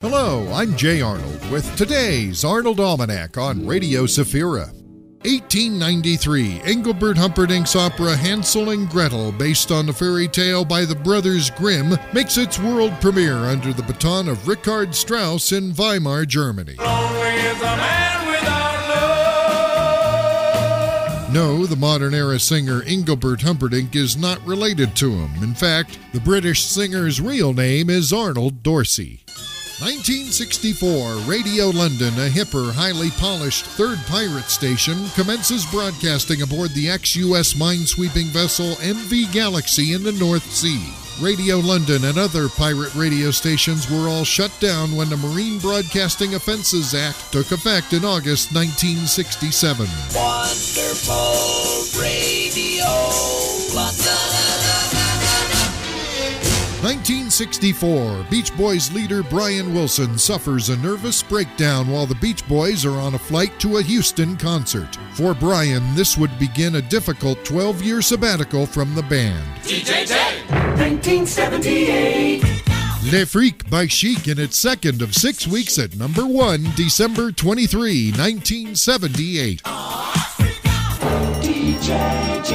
Hello, I'm Jay Arnold with today's Arnold Almanac on Radio Safira. 1893, Engelbert Humperdinck's opera Hansel and Gretel, based on the fairy tale by the Brothers Grimm, makes its world premiere under the baton of Richard Strauss in Weimar, Germany. No, the modern era singer Engelbert Humperdinck is not related to him. In fact, the British singer's real name is Arnold Dorsey. 1964, Radio London, a hipper, highly polished third pirate station, commences broadcasting aboard the ex US minesweeping vessel MV Galaxy in the North Sea. Radio London and other pirate radio stations were all shut down when the Marine Broadcasting Offenses Act took effect in August 1967. Wonderful Radio London. 1964, Beach Boys leader Brian Wilson suffers a nervous breakdown while the Beach Boys are on a flight to a Houston concert. For Brian, this would begin a difficult 12 year sabbatical from the band. DJ 1978. Le Freak by Chic in its second of six weeks at number one, December 23, 1978. DJ J.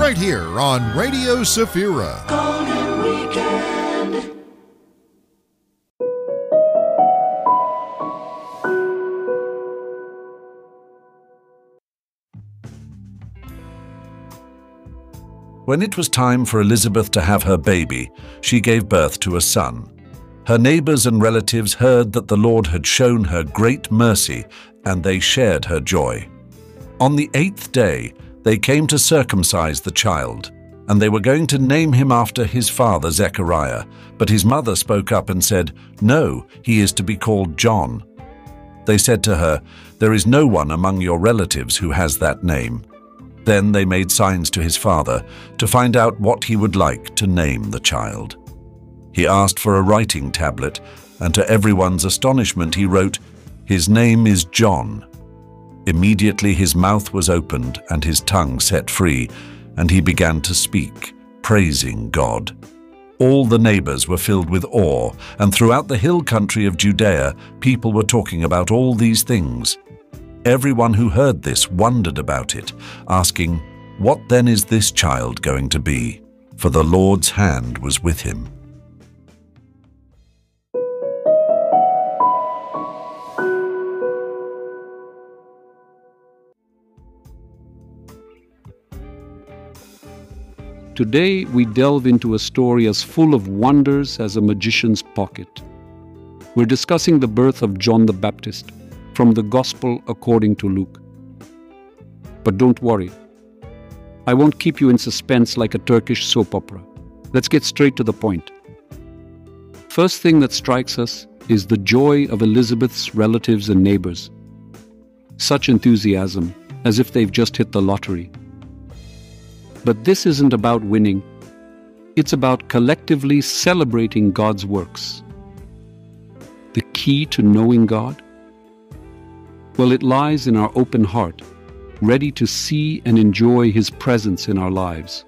Right here on Radio Safira. When it was time for Elizabeth to have her baby, she gave birth to a son. Her neighbors and relatives heard that the Lord had shown her great mercy, and they shared her joy. On the eighth day, they came to circumcise the child, and they were going to name him after his father Zechariah. But his mother spoke up and said, No, he is to be called John. They said to her, There is no one among your relatives who has that name. Then they made signs to his father to find out what he would like to name the child. He asked for a writing tablet, and to everyone's astonishment, he wrote, His name is John. Immediately his mouth was opened and his tongue set free, and he began to speak, praising God. All the neighbors were filled with awe, and throughout the hill country of Judea, people were talking about all these things. Everyone who heard this wondered about it, asking, What then is this child going to be? For the Lord's hand was with him. Today, we delve into a story as full of wonders as a magician's pocket. We're discussing the birth of John the Baptist from the Gospel according to Luke. But don't worry, I won't keep you in suspense like a Turkish soap opera. Let's get straight to the point. First thing that strikes us is the joy of Elizabeth's relatives and neighbors. Such enthusiasm, as if they've just hit the lottery. But this isn't about winning, it's about collectively celebrating God's works. The key to knowing God? Well, it lies in our open heart, ready to see and enjoy His presence in our lives.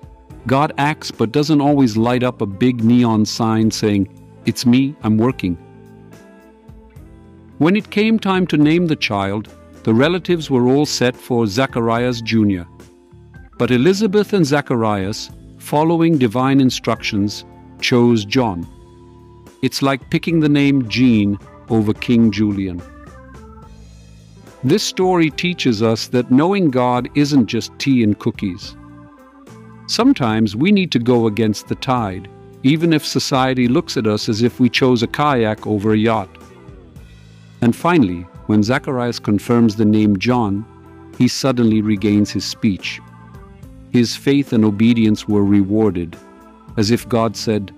God acts but doesn't always light up a big neon sign saying, It's me, I'm working. When it came time to name the child, the relatives were all set for Zacharias Jr. But Elizabeth and Zacharias, following divine instructions, chose John. It's like picking the name Jean over King Julian. This story teaches us that knowing God isn't just tea and cookies. Sometimes we need to go against the tide, even if society looks at us as if we chose a kayak over a yacht. And finally, when Zacharias confirms the name John, he suddenly regains his speech. His faith and obedience were rewarded, as if God said,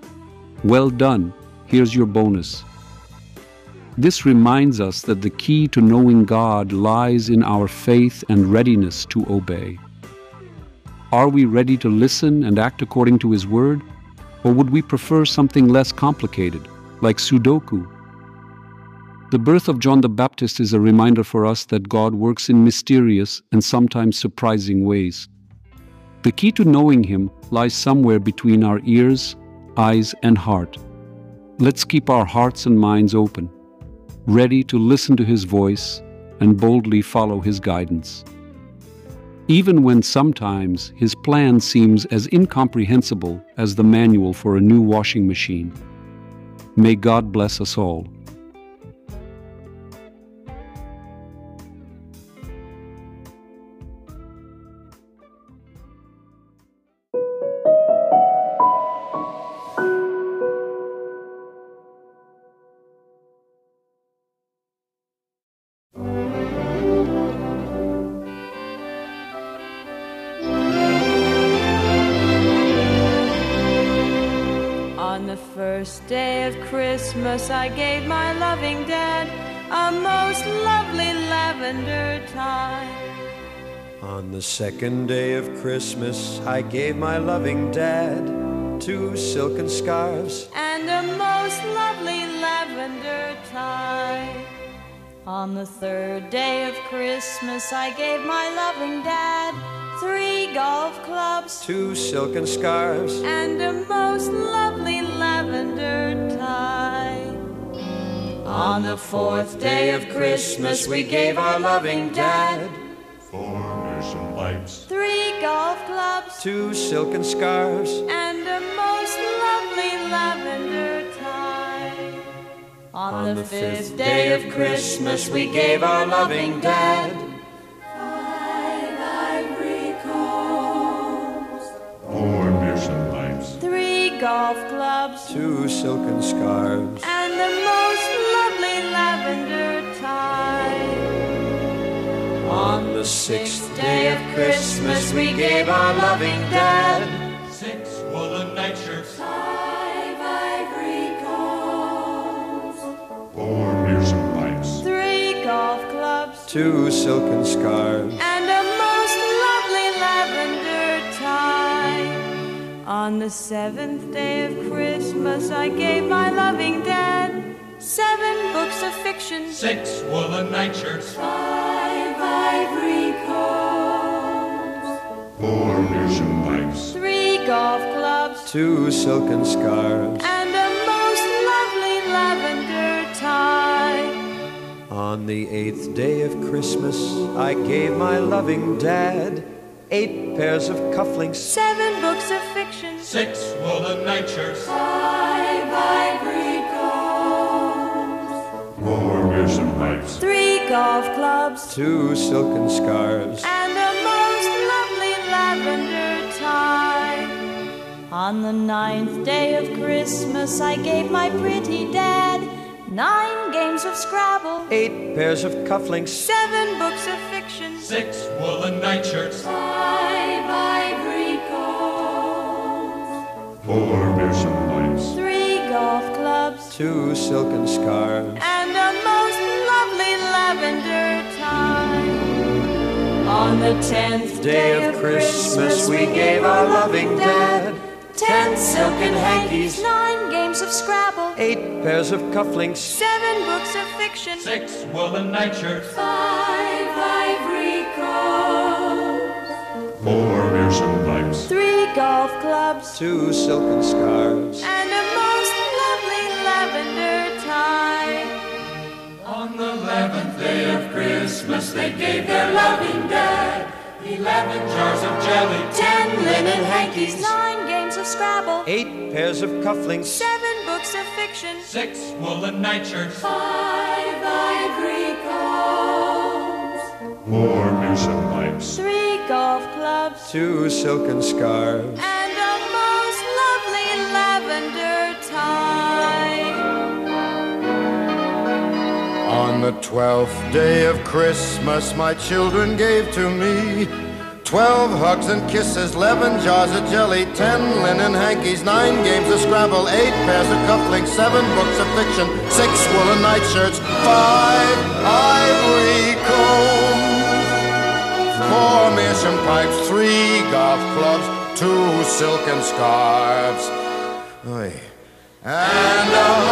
Well done, here's your bonus. This reminds us that the key to knowing God lies in our faith and readiness to obey. Are we ready to listen and act according to His Word? Or would we prefer something less complicated, like Sudoku? The birth of John the Baptist is a reminder for us that God works in mysterious and sometimes surprising ways. The key to knowing Him lies somewhere between our ears, eyes, and heart. Let's keep our hearts and minds open, ready to listen to His voice and boldly follow His guidance. Even when sometimes His plan seems as incomprehensible as the manual for a new washing machine. May God bless us all. The first day of Christmas, I gave my loving dad a most lovely lavender tie. On the second day of Christmas, I gave my loving dad two silken scarves. and a most lovely lavender tie. On the third day of Christmas, I gave my loving dad three golf clubs Two silken scarves. and a most lovely lavender tie. On the fourth day of Christmas, we gave our loving dad Four nation pipes. three golf clubs Two silken scarves. and a most lovely lavender tie. On, the, fifth day of Christmas, we gave our loving dad Two silken scarves. and the most lovely lavender tie. On the sixth day of Christmas, we gave our loving dad Six woolen nightshirts. five ivory combs, Four nation pipes. three golf clubs, Two silken scarves. The seventh day of Christmas, I gave my loving dad seven books of fiction, Six woolen nightshirts. five ivory combs, Four nation pipes. three golf clubs, Two silken scarves. and a most lovely lavender tie. On the eighth day of Christmas, I gave my loving dad eight pairs of cufflinks. Seven books of fiction, Six woolen nightshirts. five ivory combs, Four nation pipes. three golf clubs, Two silken scarves. and a most lovely lavender tie. On the ninth day of Christmas, I gave my pretty dad nine games of Scrabble, Eight pairs of cufflinks. seven books of fiction, Six woolen nightshirts. five ivory combs, Four nation pipes. three golf clubs, Two silken scarves. and a most lovely lavender tie. On the tenth Day of Christmas, we gave our loving dad ten silken hankies, nine games of Scrabble, eight pairs of cufflinks. seven books of fiction, Six woolen nightshirts. five ivory combs, Four nation pipes. three golf clubs, Two silken scarves. and a most lovely lavender tie. On the eleventh day of Christmas, they gave their loving dad eleven jars of jelly. Ten linen hankies, nine games of Scrabble, Eight pairs of cufflinks. seven books of fiction, Six woolen nightshirts. five ivory combs, Four nation pipes. three golf clubs, Two silken scarves. and On the twelfth day of Christmas, my children gave to me twelve hugs and kisses, eleven jars of jelly, ten linen hankies, nine games of Scrabble, eight pairs of cufflinks, seven books of fiction, six woolen nightshirts, five ivory combs, four mission pipes, three golf clubs, two silken scarves, Oy. and a